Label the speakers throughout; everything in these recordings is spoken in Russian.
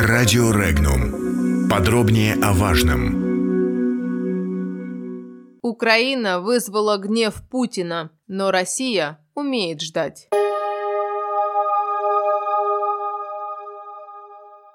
Speaker 1: Радио Регнум. Подробнее о важном.
Speaker 2: Украина вызвала гнев Путина, но Россия умеет ждать.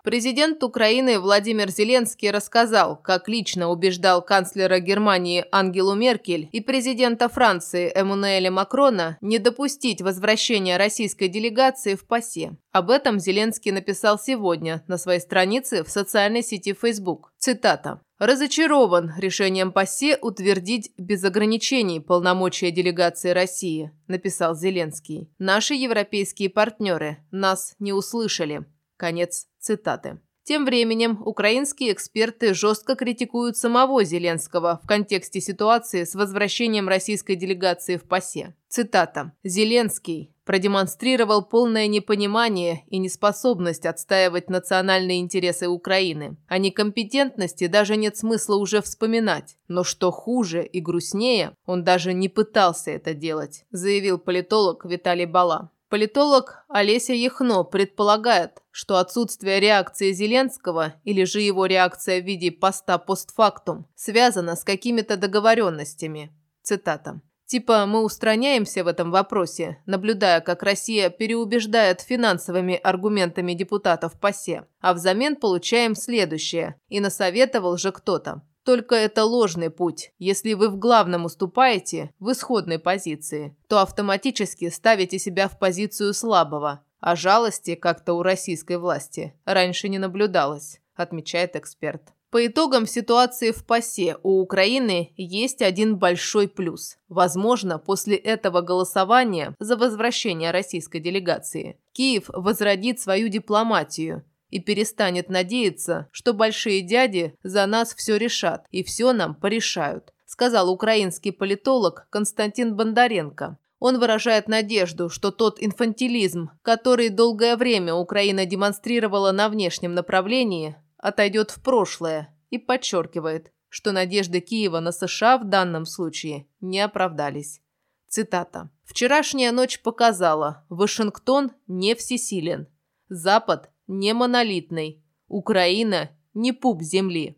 Speaker 2: Президент Украины Владимир Зеленский рассказал, как лично убеждал канцлера Германии Ангелу Меркель и президента Франции Эммануэля Макрона не допустить возвращения российской делегации в ПАСЕ. Об этом Зеленский написал сегодня на своей странице в социальной сети Facebook. Цитата. «Разочарован решением ПАСЕ утвердить без ограничений полномочия делегации России», написал Зеленский. «Наши европейские партнеры нас не услышали». Конец цитаты. Тем временем украинские эксперты жестко критикуют самого Зеленского в контексте ситуации с возвращением российской делегации в ПАСЕ. Цитата. «Зеленский продемонстрировал полное непонимание и неспособность отстаивать национальные интересы Украины. О некомпетентности даже нет смысла уже вспоминать. Но что хуже и грустнее, он даже не пытался это делать», заявил политолог Виталий Бала. Политолог Олеся Яхно предполагает, что отсутствие реакции Зеленского или же его реакция в виде поста постфактум связано с какими-то договоренностями. Цитата. Типа мы устраняемся в этом вопросе, наблюдая, как Россия переубеждает финансовыми аргументами депутатов ПАСЕ, а взамен получаем следующее. И насоветовал же кто-то. Только это ложный путь. Если вы в главном уступаете, в исходной позиции, то автоматически ставите себя в позицию слабого, а жалости как-то у российской власти раньше не наблюдалось, отмечает эксперт. По итогам ситуации в ПАСЕ у Украины есть один большой плюс. Возможно, после этого голосования за возвращение российской делегации Киев возродит свою дипломатию и перестанет надеяться, что большие дяди за нас все решат и все нам порешают, сказал украинский политолог Константин Бондаренко. Он выражает надежду, что тот инфантилизм, который долгое время Украина демонстрировала на внешнем направлении, отойдет в прошлое и подчеркивает, что надежды Киева на США в данном случае не оправдались. Цитата. «Вчерашняя ночь показала, Вашингтон не всесилен. Запад не монолитной. Украина не пуп земли.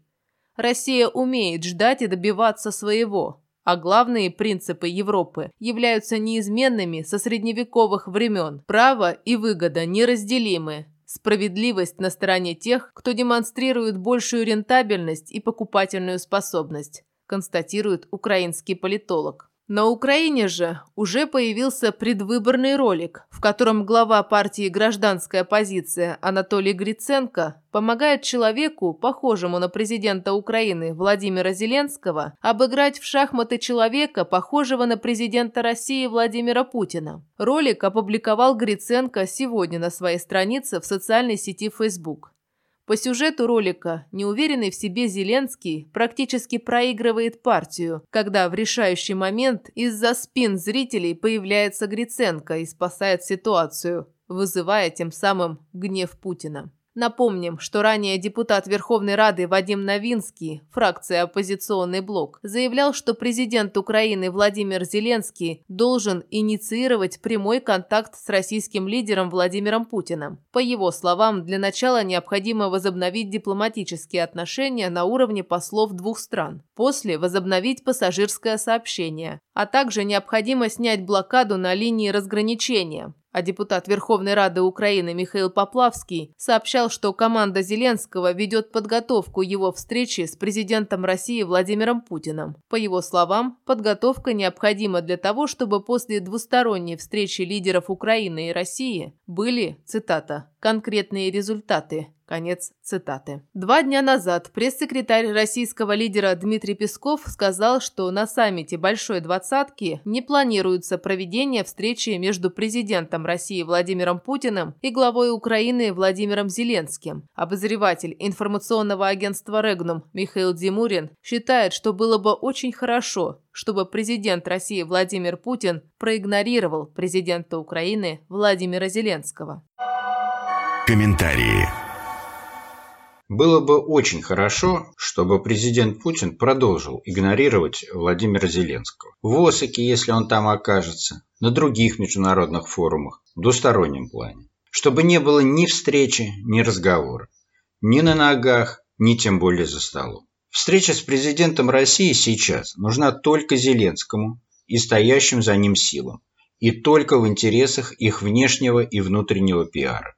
Speaker 2: Россия умеет ждать и добиваться своего, а главные принципы Европы являются неизменными со средневековых времен. Право и выгода неразделимы. Справедливость на стороне тех, кто демонстрирует большую рентабельность и покупательную способность, констатирует украинский политолог. На Украине же уже появился предвыборный ролик, в котором глава партии «Гражданская позиция» Анатолий Гриценко помогает человеку, похожему на президента Украины Владимира Зеленского, обыграть в шахматы человека, похожего на президента России Владимира Путина. Ролик опубликовал Гриценко сегодня на своей странице в социальной сети Facebook. По сюжету ролика неуверенный в себе Зеленский практически проигрывает партию, когда в решающий момент из-за спин зрителей появляется Гриценко и спасает ситуацию, вызывая тем самым гнев Путина. Напомним, что ранее депутат Верховной Рады Вадим Новинский, фракция «Оппозиционный блок», заявлял, что президент Украины Владимир Зеленский должен инициировать прямой контакт с российским лидером Владимиром Путиным. По его словам, для начала необходимо возобновить дипломатические отношения на уровне послов двух стран. После возобновить пассажирское сообщение, а также необходимо снять блокаду на линии разграничения, а депутат Верховной Рады Украины Михаил Поплавский сообщал, что команда Зеленского ведет подготовку его встречи с президентом России Владимиром Путиным. По его словам, подготовка необходима для того, чтобы после двусторонней встречи лидеров Украины и России были, цитата, «конкретные результаты, Конец цитаты. Два дня назад пресс-секретарь российского лидера Дмитрий Песков сказал, что на саммите Большой Двадцатки не планируется проведение встречи между президентом России Владимиром Путиным и главой Украины Владимиром Зеленским. Обозреватель информационного агентства «Регнум» Михаил Димурин считает, что было бы очень хорошо, чтобы президент России Владимир Путин проигнорировал президента Украины Владимира Зеленского.
Speaker 1: Комментарии.
Speaker 3: Было бы очень хорошо, чтобы президент Путин продолжил игнорировать Владимира Зеленского. В ОСАКе, если он там окажется, на других международных форумах, в двустороннем плане. Чтобы не было ни встречи, ни разговора. ни на ногах, ни тем более за столом. Встреча с президентом России сейчас нужна только Зеленскому и стоящим за ним силам, и только в интересах их внешнего и внутреннего пиара.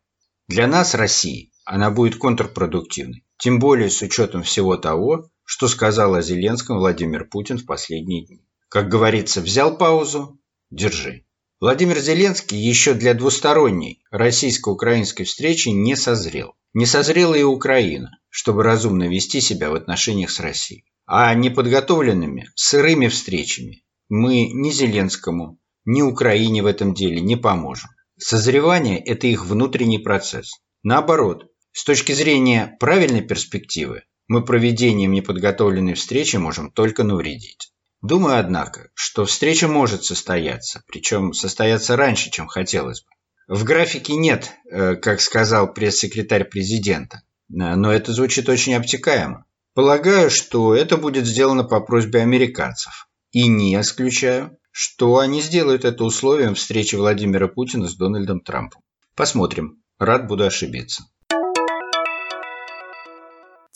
Speaker 3: Для нас, России, она будет контрпродуктивной, тем более с учетом всего того, что сказал о Зеленском Владимир Путин в последние дни. Как говорится, взял паузу – держи. Владимир Зеленский еще для двусторонней российско-украинской встречи не созрел. Не созрела и Украина, чтобы разумно вести себя в отношениях с Россией. А неподготовленными, сырыми встречами мы ни Зеленскому, ни Украине в этом деле не поможем. Созревание – это их внутренний процесс. Наоборот, с точки зрения правильной перспективы, мы проведением неподготовленной встречи можем только навредить. Думаю, однако, что встреча может состояться, причем состояться раньше, чем хотелось бы. В графике нет, э, как сказал пресс-секретарь президента, но это звучит очень обтекаемо. Полагаю, что это будет сделано по просьбе американцев. И не исключаю, что они сделают это условием встречи Владимира Путина с Дональдом Трампом. Посмотрим. Рад буду ошибиться.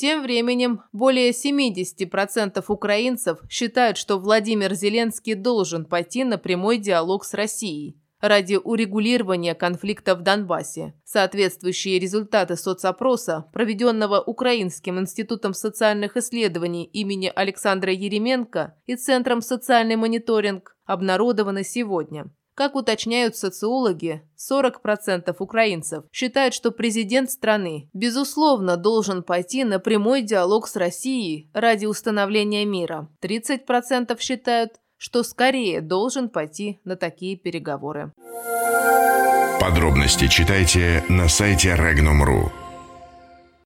Speaker 2: Тем временем более 70% украинцев считают, что Владимир Зеленский должен пойти на прямой диалог с Россией ради урегулирования конфликта в Донбассе. Соответствующие результаты соцопроса, проведенного Украинским институтом социальных исследований имени Александра Еременко и Центром социальный мониторинг, обнародованы сегодня. Как уточняют социологи, 40% украинцев считают, что президент страны, безусловно, должен пойти на прямой диалог с Россией ради установления мира. 30% считают, что скорее должен пойти на такие переговоры.
Speaker 1: Подробности читайте на сайте Regnum.ru.